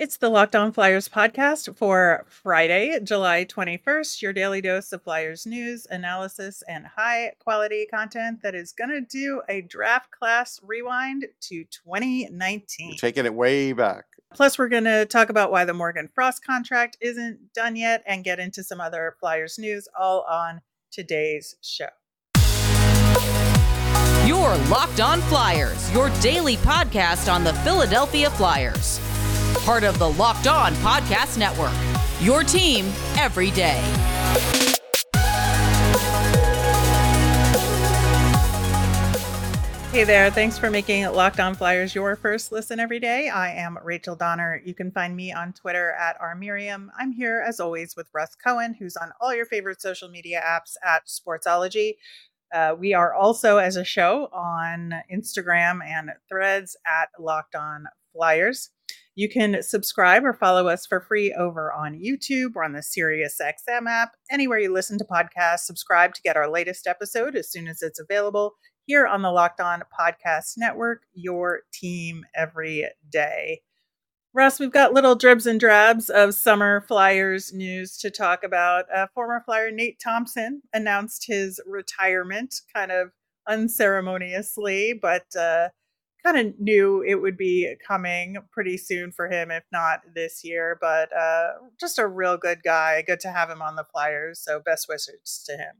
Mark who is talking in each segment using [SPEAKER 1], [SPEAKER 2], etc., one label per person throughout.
[SPEAKER 1] It's the Locked On Flyers podcast for Friday, July 21st, your daily dose of Flyers news, analysis, and high quality content that is going to do a draft class rewind to 2019.
[SPEAKER 2] You're taking it way back.
[SPEAKER 1] Plus, we're going to talk about why the Morgan Frost contract isn't done yet and get into some other Flyers news all on today's show.
[SPEAKER 3] Your Locked On Flyers, your daily podcast on the Philadelphia Flyers part of the Locked On Podcast Network. Your team every day.
[SPEAKER 1] Hey there, thanks for making Locked On Flyers your first listen every day. I am Rachel Donner. You can find me on Twitter at rmiriam. I'm here as always with Russ Cohen, who's on all your favorite social media apps at Sportsology. Uh, we are also, as a show, on Instagram and threads at Locked On Flyers. You can subscribe or follow us for free over on YouTube or on the SiriusXM app. Anywhere you listen to podcasts, subscribe to get our latest episode as soon as it's available here on the Locked On Podcast Network, your team every day. Russ, we've got little dribs and drabs of summer Flyers news to talk about. Uh, former Flyer Nate Thompson announced his retirement kind of unceremoniously, but uh, kind of knew it would be coming pretty soon for him, if not this year. But uh, just a real good guy. Good to have him on the Flyers. So best wishes to him.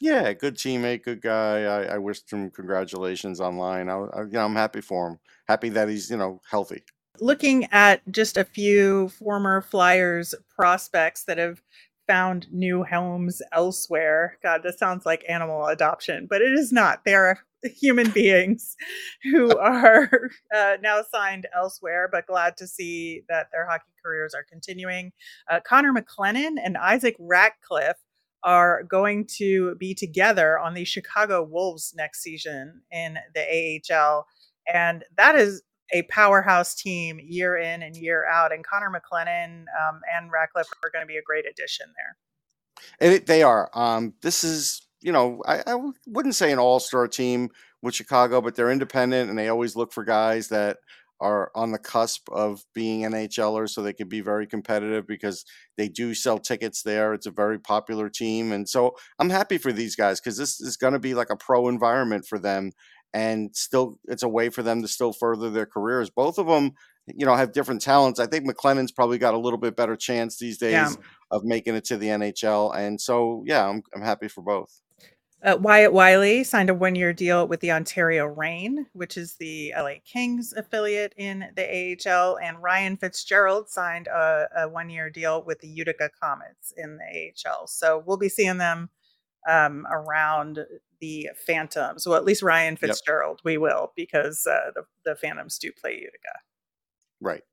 [SPEAKER 2] Yeah, good teammate, good guy. I, I wished him congratulations online. I, I, you know, I'm happy for him. Happy that he's you know healthy.
[SPEAKER 1] Looking at just a few former Flyers prospects that have found new homes elsewhere. God, this sounds like animal adoption, but it is not. They are human beings who are uh, now signed elsewhere, but glad to see that their hockey careers are continuing. Uh, Connor McLennan and Isaac Ratcliffe are going to be together on the Chicago Wolves next season in the AHL. And that is a powerhouse team year in and year out. And Connor McLennan um, and Ratcliffe are going to be a great addition there.
[SPEAKER 2] And it, they are. Um, this is you know, I, I wouldn't say an all star team with Chicago, but they're independent and they always look for guys that are on the cusp of being NHLers so they can be very competitive because they do sell tickets there. It's a very popular team. And so I'm happy for these guys because this is going to be like a pro environment for them. And still, it's a way for them to still further their careers. Both of them, you know, have different talents. I think McLennan's probably got a little bit better chance these days yeah. of making it to the NHL. And so, yeah, I'm, I'm happy for both.
[SPEAKER 1] Uh, Wyatte Wylie signed a one year deal with the Ontario Reign, which is the LA Kings affiliate in the AHL. And Ryan Fitzgerald signed a, a one year deal with the Utica Comets in the AHL. So we'll be seeing them um, around the Phantoms. Well, at least Ryan Fitzgerald, yep. we will, because uh, the, the Phantoms do play Utica.
[SPEAKER 2] Right.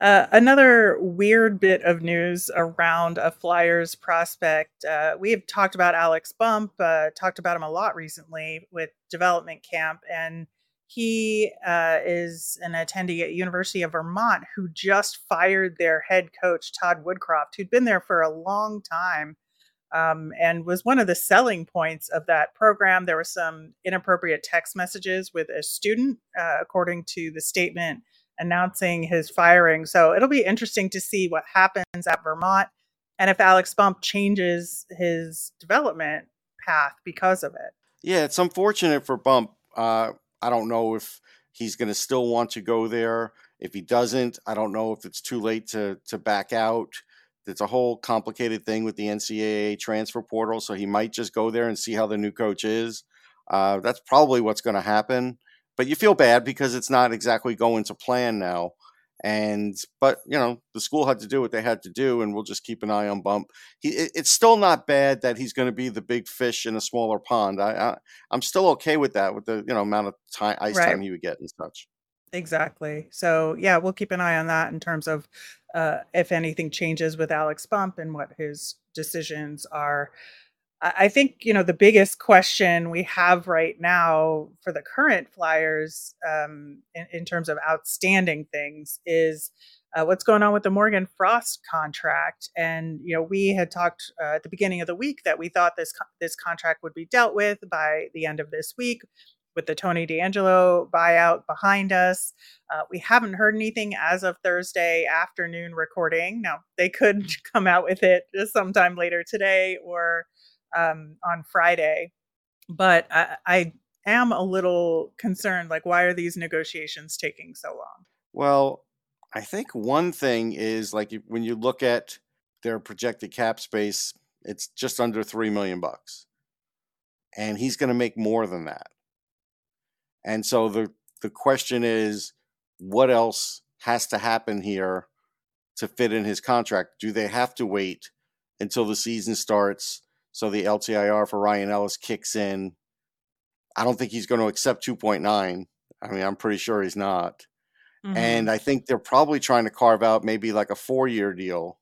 [SPEAKER 1] Uh, another weird bit of news around a Flyers prospect. Uh, we have talked about Alex Bump, uh, talked about him a lot recently with development camp, and he uh, is an attendee at University of Vermont who just fired their head coach Todd Woodcroft, who'd been there for a long time. Um, and was one of the selling points of that program. There were some inappropriate text messages with a student, uh, according to the statement announcing his firing. So it'll be interesting to see what happens at Vermont and if Alex Bump changes his development path because of it.
[SPEAKER 2] Yeah, it's unfortunate for Bump. Uh, I don't know if he's going to still want to go there. If he doesn't, I don't know if it's too late to to back out. It's a whole complicated thing with the NCAA transfer portal, so he might just go there and see how the new coach is. Uh, that's probably what's going to happen but you feel bad because it's not exactly going to plan now. And but you know the school had to do what they had to do, and we'll just keep an eye on Bump. He, it, it's still not bad that he's going to be the big fish in a smaller pond. I, I am still okay with that with the you know amount of time ice right. time he would get and such.
[SPEAKER 1] Exactly. So yeah, we'll keep an eye on that in terms of uh, if anything changes with Alex Bump and what his decisions are. I think you know the biggest question we have right now for the current Flyers um, in, in, terms of outstanding things is uh, what's going on with the Morgan Frost contract. And you know we had talked uh, at the beginning of the week that we thought this this contract would be dealt with by the end of this week. with the Tony DeAngelo buyout behind us. Uh, we haven't heard anything as of Thursday afternoon recording. Now, they could come out with it sometime later today or um, on Friday. But I, I am a little concerned like, why are these negotiations taking so long?
[SPEAKER 2] Well, I think one thing is like when you look at their projected cap space, it's just under 3 million bucks. And he's going to make more than that. And so the the question is what else has to happen here to fit in his contract? Do they have to wait until the season starts so the LTIR for Ryan Ellis kicks in? I don't think he's going to accept 2.9. I mean, I'm pretty sure he's not. Mm-hmm. And I think they're probably trying to carve out maybe like a four year deal.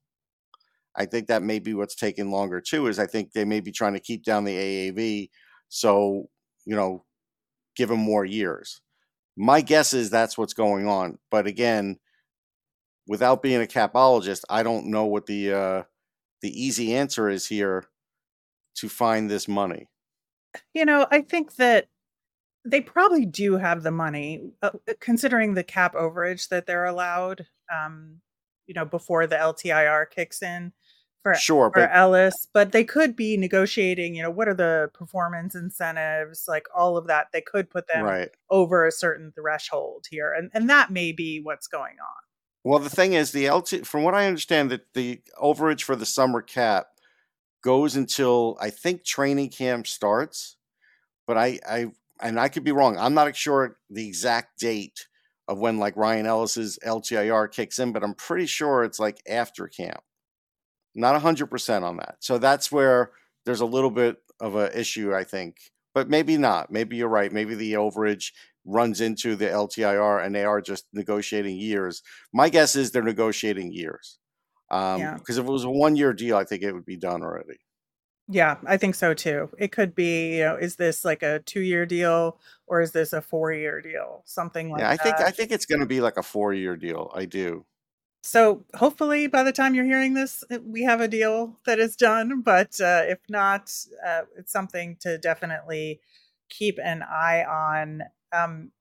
[SPEAKER 2] I think that may be what's taking longer too, is I think they may be trying to keep down the AAV. So, you know, give him more years. My guess is that's what's going on. But again, without being a capologist, I don't know what the uh, the easy answer is here to find this money.
[SPEAKER 1] You know, I think that they probably do have the money, uh, uh considering the cap overage that they're allowed. Um, you know, before the LTIR kicks in for
[SPEAKER 2] sure
[SPEAKER 1] for but Ellis, but they could be negotiating. You know, what are the performance incentives? Like all of that, they could put them
[SPEAKER 2] right.
[SPEAKER 1] over a certain threshold here, and and that may be what's going on.
[SPEAKER 2] Well, the thing is, the LT, from what I understand, that the overage for the summer cap goes until I think training camp starts, but I I and I could be wrong. I'm not sure the exact date of when like Ryan Ellis's LTIR kicks in, but I'm pretty sure it's like after camp not 100% on that. So that's where there's a little bit of an issue, I think. But maybe not. Maybe you're right. Maybe the overage runs into the LTIR and they are just negotiating years. My guess is they're negotiating years. Um, yeah. Because if it was a one year deal, I think it would be done already.
[SPEAKER 1] Yeah, I think so too. It could be, you know, is this like a two year deal or is this a four year deal? Something like
[SPEAKER 2] yeah, I
[SPEAKER 1] that.
[SPEAKER 2] think I think it's going to be like a four year deal. I do.
[SPEAKER 1] So hopefully by the time you're hearing this, we have a deal that is done. But uh, if not, uh, it's something to definitely keep an eye on. Um,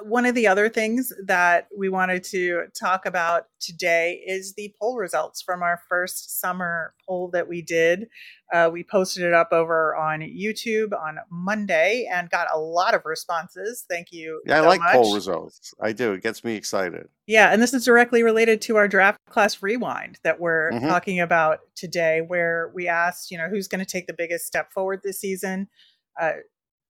[SPEAKER 1] one of the other things that we wanted to talk about today is the poll results from our first summer poll that we did. Uh, we posted it up over on YouTube on Monday and got a lot of responses. Thank you.
[SPEAKER 2] Yeah,
[SPEAKER 1] so
[SPEAKER 2] I like
[SPEAKER 1] much.
[SPEAKER 2] poll results. I do. It gets me excited.
[SPEAKER 1] Yeah, and this is directly related to our draft class rewind that we're mm-hmm. talking about today, where we asked, you know, who's going to take the biggest step forward this season. Uh,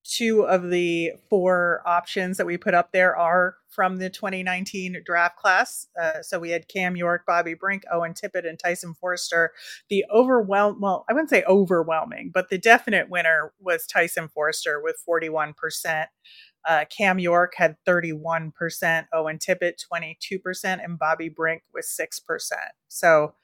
[SPEAKER 1] two of the four options that we put up there are from the 2019 draft class. Uh, so we had Cam York, Bobby Brink, Owen Tippett, and Tyson Foerster. The overwhelm, well, I wouldn't say overwhelming, but the definite winner was Tyson Foerster with 41%. Uh, Cam York had 31%, Owen Tippett 22%, and Bobby Brink was 6%. So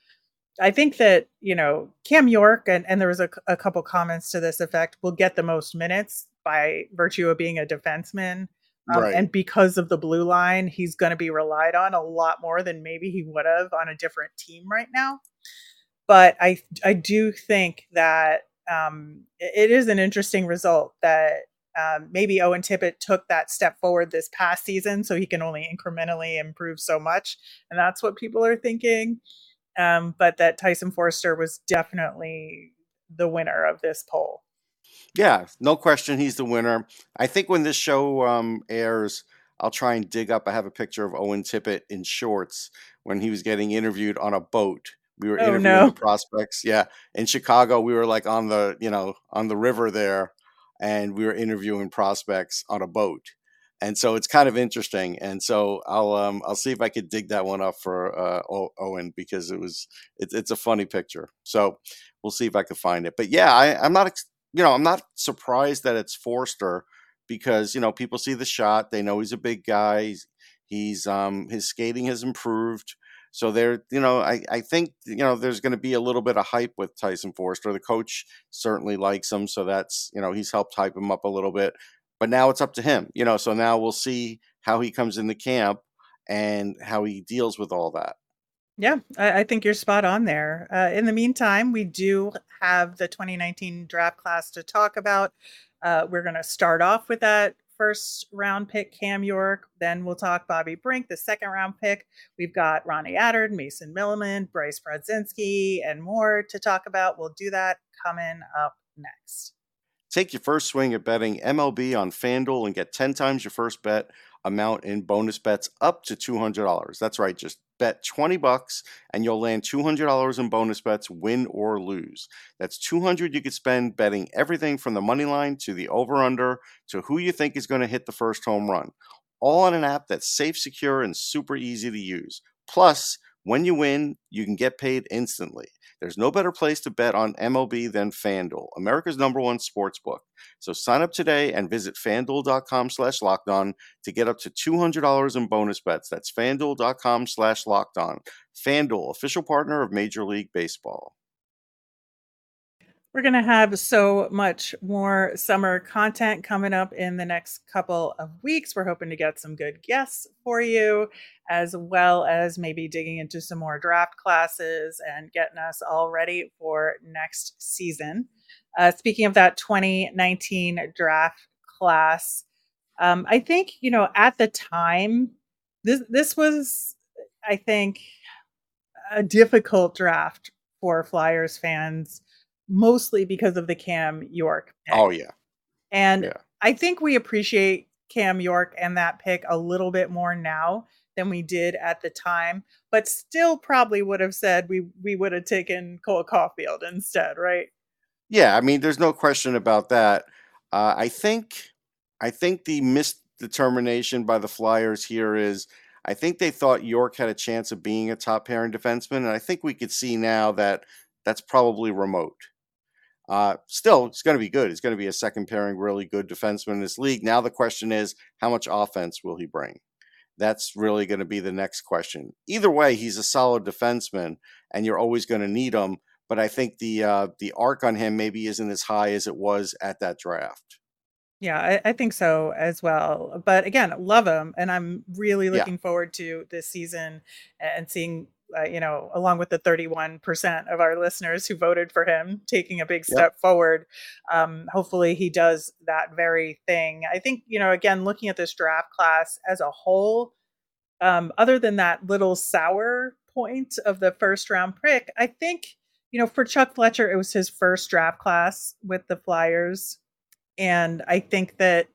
[SPEAKER 1] I think that, you know, Cam York, and, and there was a, a couple comments to this effect, will get the most minutes by virtue of being a defenseman. Um, right. And because of the blue line, he's going to be relied on a lot more than maybe he would have on a different team right now. But I I do think that um, it is an interesting result that um, maybe Owen Tippett took that step forward this past season, so he can only incrementally improve so much, and that's what people are thinking. Um, but that Tyson Foerster was definitely the winner of this poll.
[SPEAKER 2] Yeah, no question, he's the winner. I think when this show um, airs, I'll try and dig up. I have a picture of Owen Tippett in shorts when he was getting interviewed on a boat. We were oh, interviewing no. the prospects. Yeah, in Chicago, we were like on the you know on the river there, and we were interviewing prospects on a boat. And so it's kind of interesting. And so I'll um, I'll see if I could dig that one up for uh, Owen because it was it, it's a funny picture. So we'll see if I can find it. But yeah, I, I'm not you know, I'm not surprised that it's Foerster because you know people see the shot, they know he's a big guy. He's, he's um his skating has improved. So there, you know, I, I think you know there's going to be a little bit of hype with Tyson Foerster. The coach certainly likes him, so that's you know he's helped hype him up a little bit. But now it's up to him, you know. So now we'll see how he comes in the camp and how he deals with all that.
[SPEAKER 1] Yeah, I, I think you're spot on there. Uh, in the meantime, we do have the 2019 draft class to talk about. Uh, we're going to start off with that first round pick, Cam York. Then we'll talk Bobby Brink, the second round pick. We've got Ronnie Attard, Mason Millman, Bryce Brodzinski, and more to talk about. We'll do that coming up next.
[SPEAKER 2] Take your first swing at betting MLB on FanDuel and get 10 times your first bet amount in bonus bets up to $200. That's right, just bet 20 bucks and you'll land $200 in bonus bets win or lose. That's 200 you could spend betting everything from the money line to the over under to who you think is going to hit the first home run. All on an app that's safe, secure and super easy to use. Plus, when you win, you can get paid instantly. There's no better place to bet on MLB than FanDuel, America's number one sports book. So sign up today and visit fanduel.com slash locked on to get up to $200 in bonus bets. That's fanduel.com slash locked on. FanDuel, official partner of Major League Baseball.
[SPEAKER 1] We're going to have so much more summer content coming up in the next couple of weeks. We're hoping to get some good guests for you, as well as maybe digging into some more draft classes and getting us all ready for next season. Uh, speaking of that 2019 draft class, um, I think, you know, at the time, this, this was, I think, a difficult draft for Flyers fans mostly because of the Cam York.
[SPEAKER 2] Pick. Oh yeah.
[SPEAKER 1] And yeah. I think we appreciate Cam York and that pick a little bit more now than we did at the time, but still probably would have said we we would have taken Cole Caulfield instead, right?
[SPEAKER 2] Yeah, I mean, there's no question about that. Uh, I think I think the misdetermination by the Flyers here is I think they thought York had a chance of being a top pairing defenseman, and I think we could see now that that's probably remote. Uh, still, it's going to be good. It's going to be a second pairing, really good defenseman in this league. Now the question is, how much offense will he bring? That's really going to be the next question. Either way, he's a solid defenseman, and you're always going to need him. But I think the uh, the arc on him maybe isn't as high as it was at that draft.
[SPEAKER 1] Yeah, I, I think so as well. But again, love him, and I'm really looking yeah. forward to this season and seeing uh, you know, along with the 31% of our listeners who voted for him, taking a big step yep. forward. Um, hopefully, he does that very thing. I think, you know, again, looking at this draft class as a whole, um, other than that little sour point of the first round pick, I think, you know, for Chuck Fletcher, it was his first draft class with the Flyers. And I think that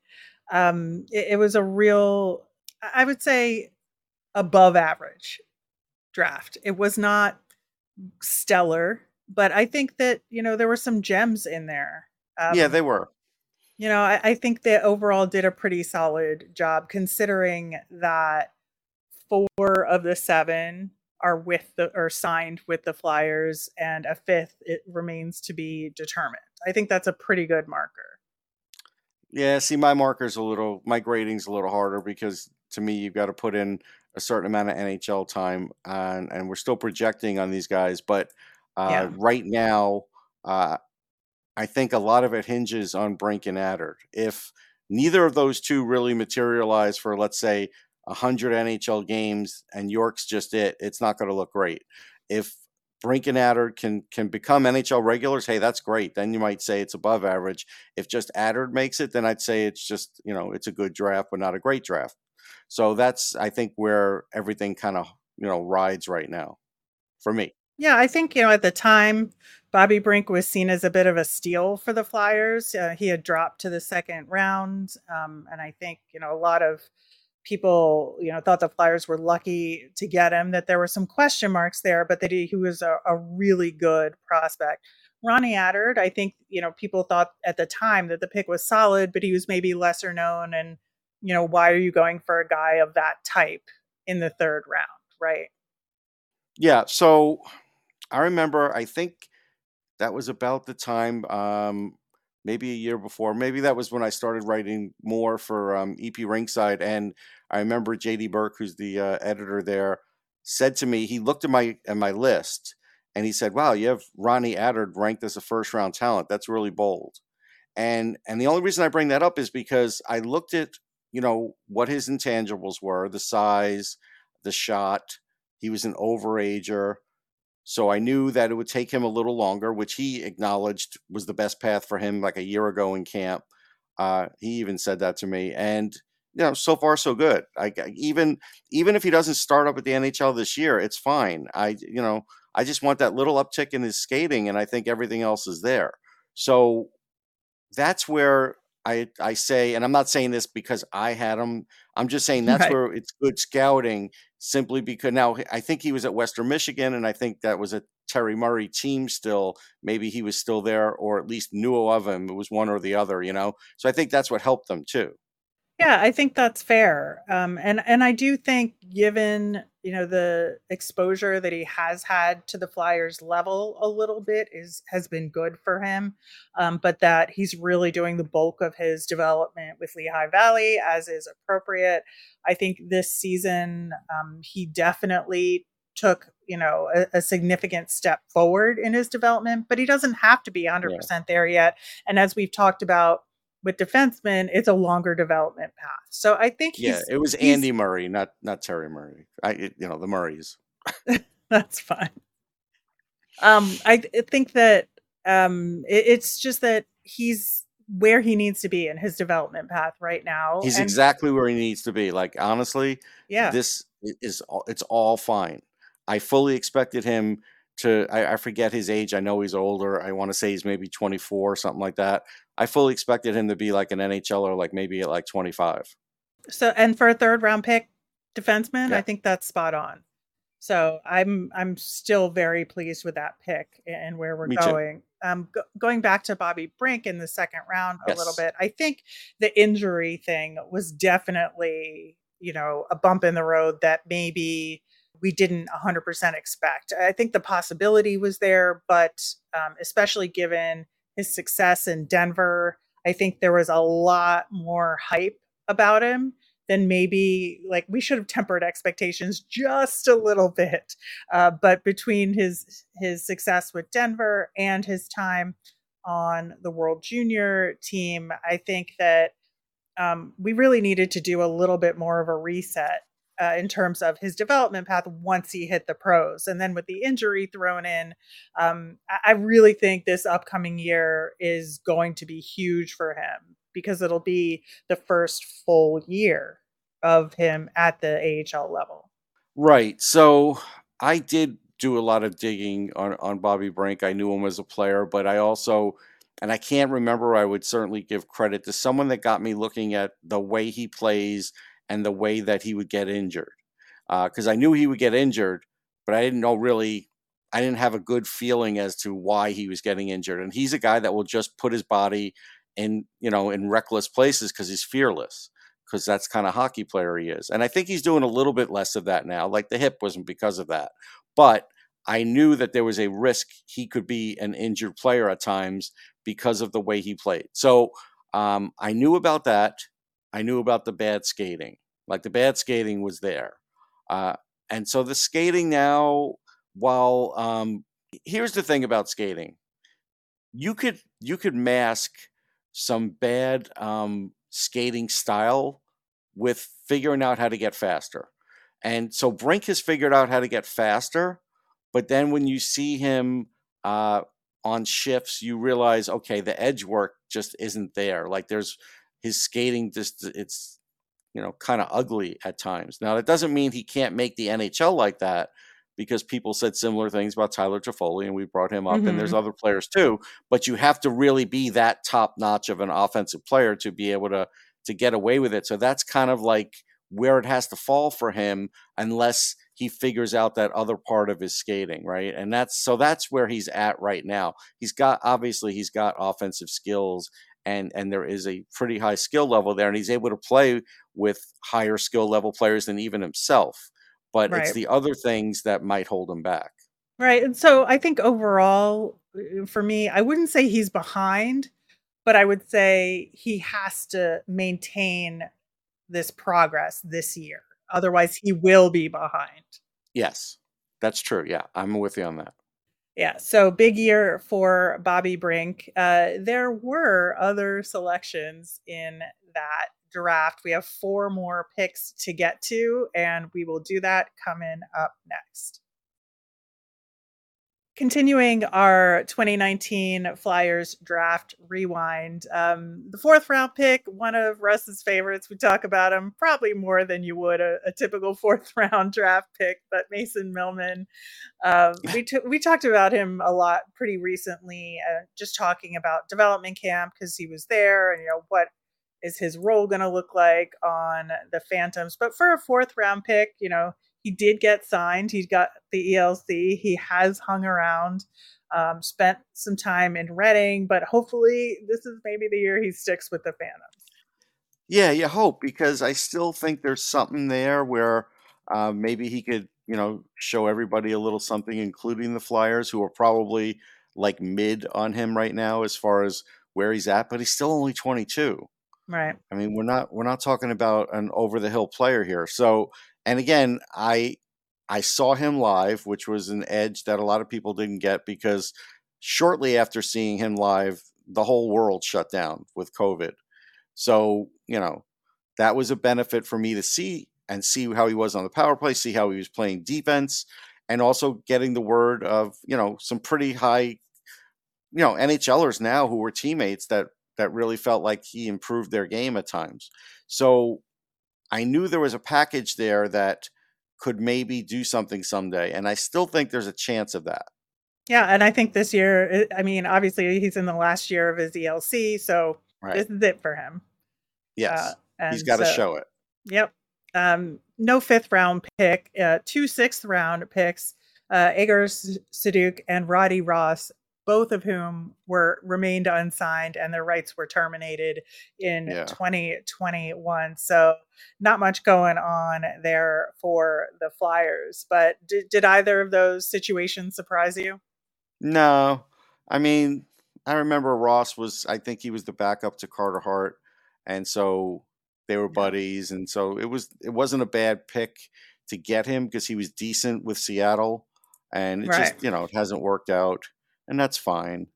[SPEAKER 1] um, it, it was a real, I would say, above average draft. It was not stellar, but I think that, you know, there were some gems in there.
[SPEAKER 2] Um, yeah, they were.
[SPEAKER 1] You know, I, I think they overall did a pretty solid job considering that four of the seven are with the or signed with the Flyers, and a fifth it remains to be determined. I think that's a pretty good marker.
[SPEAKER 2] Yeah, see, my marker's a little, my grading's a little harder because to me, you've got to put in a certain amount of NHL time, and and we're still projecting on these guys. But uh, yeah. right now, uh, I think a lot of it hinges on Brink and Attard. If neither of those two really materialize for, let's say, 100 NHL games and York's just it, it's not going to look great. If Brink and Attard can can become NHL regulars, hey, that's great. Then you might say it's above average. If just Attard makes it, then I'd say it's just you know it's a good draft, but not a great draft. So that's I think where everything kind of you know rides right now for me.
[SPEAKER 1] Yeah, I think you know at the time Bobby Brink was seen as a bit of a steal for the Flyers. Uh, he had dropped to the second round, um, and I think you know a lot of people you know thought the Flyers were lucky to get him. That there were some question marks there, but that he, he was a, a really good prospect. Ronnie Attard, I think you know people thought at the time that the pick was solid, but he was maybe lesser known and you know, why are you going for a guy of that type in the third round, right?
[SPEAKER 2] Yeah. So I remember, I think that was about the time, um, maybe a year before. Maybe that was when I started writing more for um, EP Rinkside. And I remember JD Burke, who's the uh, editor there, said to me, he looked at my at my list and he said, "Wow, you have Ronnie Attard ranked as a first round talent. That's really bold." And and the only reason I bring that up is because I looked at you know, what his intangibles were the size, the shot. He was an overager. So I knew that it would take him a little longer, which he acknowledged was the best path for him like a year ago in camp. Uh, he even said that to me, and you know, so far so good. I even even if he doesn't start up at the NHL this year, it's fine. I you know, I just want that little uptick in his skating, and I think everything else is there. So that's where I I say, and I'm not saying this because I had him. I'm just saying that's
[SPEAKER 1] Right.
[SPEAKER 2] where it's good scouting, simply because now I think he was at Western Michigan, and I think that was a Terry Murray team still. Maybe he was still there, or at least knew of him. It was one or the other, you know. So I think that's what helped them too.
[SPEAKER 1] Yeah, I think that's fair. Um, and and I do think, given you know the exposure that he has had to the Flyers level a little bit is has been good for him. Um, but that he's really doing the bulk of his development with Lehigh Valley as is appropriate. I think this season um, he definitely took you know a, a significant step forward in his development, but he doesn't have to be 100%
[SPEAKER 2] Yeah.
[SPEAKER 1] there yet. And as we've talked about with defensemen, it's a longer development path. So I think
[SPEAKER 2] Yeah, it was Andy Murray, not not Terry Murray. I it- you know the Murrays.
[SPEAKER 1] that's fine. Um, I th- think that um, it, it's just that he's where he needs to be in his development path right now,
[SPEAKER 2] He's
[SPEAKER 1] and
[SPEAKER 2] exactly where he needs to be. Like honestly,
[SPEAKER 1] yeah,
[SPEAKER 2] this is all, it's all fine. I fully expected him to. I, I forget his age. I know he's older. I want to say he's maybe 24 or something like that. I fully expected him to be like an NHLer, like maybe at like 25.
[SPEAKER 1] So and for a third round pick defenseman,
[SPEAKER 2] Yeah.
[SPEAKER 1] I think that's spot on. So I'm I'm still very pleased with that pick and where we're
[SPEAKER 2] Me
[SPEAKER 1] going. Um, go, going back to Bobby Brink in the second round a little bit, I think the injury thing was definitely you know a bump in the road that maybe we didn't 100% expect. I think the possibility was there, but um, especially given his success in Denver, I think there was a lot more hype about him than maybe like we should have tempered expectations just a little bit. Uh, but between his his success with Denver and his time on the World Junior team, I think that um, we really needed to do a little bit more of a reset uh, in terms of his development path once he hit the pros. And then with the injury thrown in, um, I, really think this upcoming year is going to be huge for him because it'll be the first full year of him at the AHL level.
[SPEAKER 2] Right. So I did do a lot of digging on on Bobby Brink. I knew him as a player, but I also and I can't remember I would certainly give credit to someone that got me looking at the way he plays and the way that he would get injured. Because I knew he would get injured, but I didn't know really I didn't have a good feeling as to why he was getting injured. And he's a guy that will just put his body in, you know, in reckless places because he's fearless because that's kind of hockey player he is. And I think he's doing a little bit less of that now. Like the hip wasn't because of that. But I knew that there was a risk he could be an injured player at times because of the way he played. So um, I knew about that. I knew about the bad skating. Like the bad skating was there. Uh, and so the skating now, while um, here's the thing about skating, you could you could mask some bad um, skating style with figuring out how to get faster. And so Brink has figured out how to get faster, but then when you see him uh, on shifts, you realize, okay, the edge work just isn't there. Like there's his skating just it's you know kind of ugly at times. Now that doesn't mean he can't make the NHL like that because people said similar things about Tyler Toffoli and we brought him up and there's
[SPEAKER 1] Mhm.
[SPEAKER 2] other players too, but you have to really be that top notch of an offensive player to be able to to get away with it. So that's kind of like where it has to fall for him unless he figures out that other part of his skating, right? And that's so that's where he's at right now. He's got obviously he's got offensive skills and and there is a pretty high skill level there and he's able to play with higher skill level players than even himself. But it's the other things that might hold him back.
[SPEAKER 1] Right. And so I think overall, uh, for me, I wouldn't say he's behind, but I would say he has to maintain this progress this year. Otherwise, he will be behind.
[SPEAKER 2] Yes. That's true. Yeah, I'm with you on that.
[SPEAKER 1] Yeah, so big year for Bobby Brink. Uh, there were other selections in that draft. We have four more picks to get to, and we will do that coming up next. Continuing our 2019 Flyers draft rewind, um, the fourth round pick, one of Russ's favorites. We talk about him probably more than you would a, a typical fourth round draft pick, but Mason Millman. Um, we t- we talked about him a lot pretty recently, uh, just talking about development camp because he was there, and you know what is his role going to look like on the Phantoms. But for a fourth round pick, you know he did get signed. He got the ELC. He has hung around, um, spent some time in Reading, but hopefully this is maybe the year he sticks with the Phantoms.
[SPEAKER 2] Yeah, you hope because I still think there's something there where uh, maybe he could, you know, show everybody a little something, including the Flyers, who are probably like mid on him right now as far as where he's at, but he's still only 22.
[SPEAKER 1] Right.
[SPEAKER 2] I mean, we're not we're not talking about an over the hill player here. So and again, I I saw him live, which was an edge that a lot of people didn't get because shortly after seeing him live, the whole world shut down with COVID. So, you know, that was a benefit for me to see and see how he was on the power play, see how he was playing defense, and also getting the word of, you know, some pretty high, you know, NHLers now who were teammates that that really felt like he improved their game at times. So I knew there was a package there that could maybe do something someday. And I still think there's a chance of that.
[SPEAKER 1] Yeah. And I think this year, I mean, obviously he's in the last year of his ELC. So right. this is it for him.
[SPEAKER 2] Yes. Uh, he's got to so, show it.
[SPEAKER 1] Yep. Um, no fifth round pick, uh, two sixth round picks, uh, Egor Serdyuk and Roddy Ross both of whom were remained unsigned and their rights were terminated in yeah. 2021. So not much going on there for the Flyers. But did, did either of those situations surprise you?
[SPEAKER 2] No. I mean, I remember Ross was I think he was the backup to Carter Hart and so they were buddies and so it was it wasn't a bad pick to get him because he was decent with Seattle and it right. just, you know, it hasn't worked out and that's fine.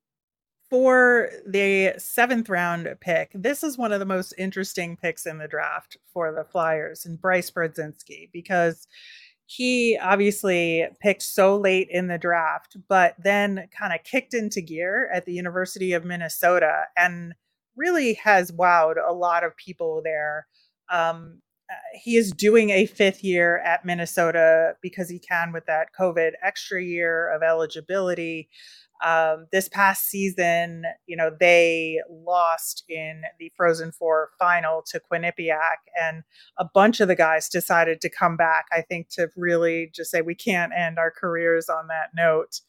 [SPEAKER 1] For the seventh round pick, this is one of the most interesting picks in the draft for the Flyers and Bryce Brodzinski because he obviously picked so late in the draft, but then kind of kicked into gear at the University of Minnesota and really has wowed a lot of people there. Um, uh, he is doing a fifth year at Minnesota because he can with that COVID extra year of eligibility. Um, this past season, you know, they lost in the Frozen Four final to Quinnipiac, and a bunch of the guys decided to come back. I think to really just say we can't end our careers on that note.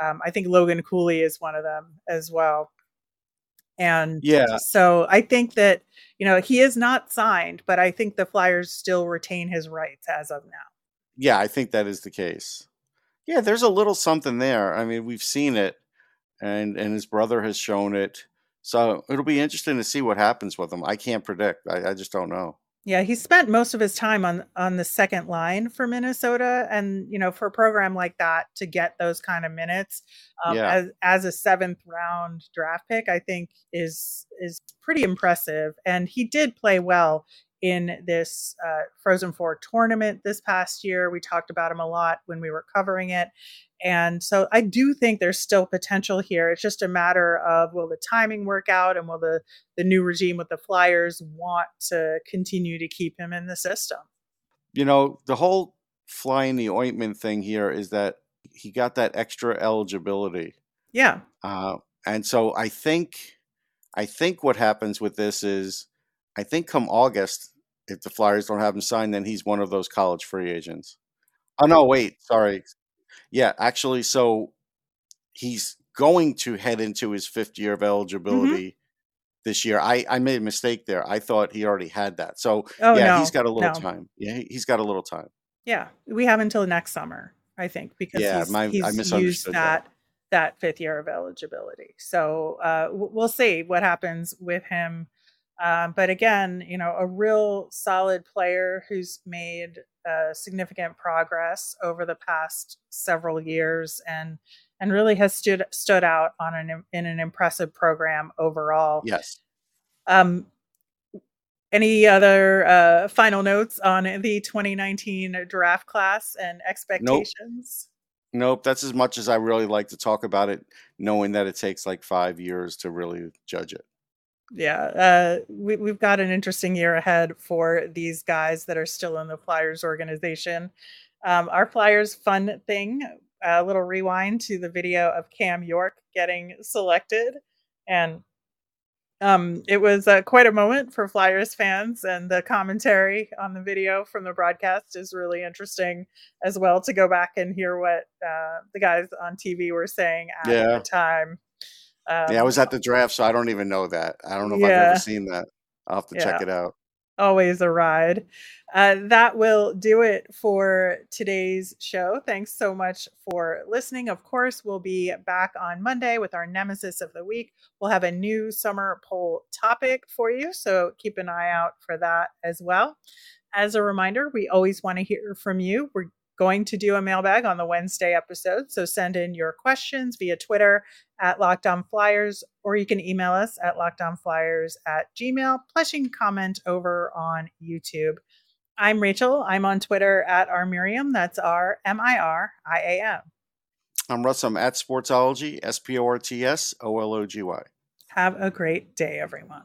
[SPEAKER 1] Um, I think Logan Cooley is one of them as well. And yeah, so I think that you know he is not signed, but I think the Flyers still retain his rights as of now.
[SPEAKER 2] Yeah, I think that is the case. Yeah, there's a little something there. I mean, we've seen it, and and his brother has shown it. So it'll be interesting to see what happens with him. I can't predict. I, I just don't know.
[SPEAKER 1] Yeah, he spent most of his time on on the second line for Minnesota, and you know, for a program like that to get those kind of minutes um, yeah. as as a seventh round draft pick, I think is is pretty impressive. And he did play well in this uh, Frozen Four tournament this past year. We talked about him a lot when we were covering it. And so I do think there's still potential here. It's just a matter of will the timing work out and will the, the new regime with the Flyers want to continue to keep him in the system?
[SPEAKER 2] You know, the whole fly in the ointment thing here is that he got that extra eligibility.
[SPEAKER 1] Yeah.
[SPEAKER 2] Uh, and so I think I think what happens with this is I think come August, if the Flyers don't have him signed, then he's one of those college free agents. Oh no, wait, sorry. Yeah, actually, so he's going to head into his fifth year of mm-hmm. eligibility mm-hmm. this year. I, I made a mistake there. I thought he already had that. So oh, yeah, no, he's got a little no. time. Yeah, he, has got a little time.
[SPEAKER 1] Yeah, we have until next summer, I think, because yeah, he's, my, he's I misunderstood used that, that that fifth year of eligibility. So uh, we'll see what happens with him um, but again, you know, a real solid player who's made uh, significant progress over the past several years and and really has stood stood out on an in an impressive program overall.
[SPEAKER 2] Yes.
[SPEAKER 1] Um, any other uh, final notes on the 2019 draft class and expectations?
[SPEAKER 2] Nope, that's as much as I really like to talk about it, knowing that it takes like five years to really judge it.
[SPEAKER 1] Yeah, uh, we, we've got an interesting year ahead for these guys that are still in the Flyers organization. Um, our Flyers fun thing, a little rewind to the video of Cam York getting selected. And um, it was uh, quite a moment for Flyers fans, and the commentary on the video from the broadcast is really interesting as well to go back and hear what uh, the guys on TV were saying at
[SPEAKER 2] Yeah.
[SPEAKER 1] the time. Um,
[SPEAKER 2] yeah, I was at the draft, so I don't even know that. I don't know if I've ever seen that. I'll have to check it out.
[SPEAKER 1] always a ride. Uh, that will do it for today's show. Thanks so much for listening. Of course, we'll be back on Monday with our nemesis of the week. We'll have a new summer poll topic for you, so keep an eye out for that as well. As a reminder, we always want to hear from you. We're going to do a mailbag on the Wednesday episode, so send in your questions via Twitter at Locked On Flyers, or you can email us at lockedonflyers at gmail. Plus, you can comment over on YouTube. I'm Rachel. I'm on Twitter at R Miriam. That's R M I R I A M.
[SPEAKER 2] I'm Russ. I'm at Sportsology, S P O R T S O L O G Y.
[SPEAKER 1] Have a great day, everyone.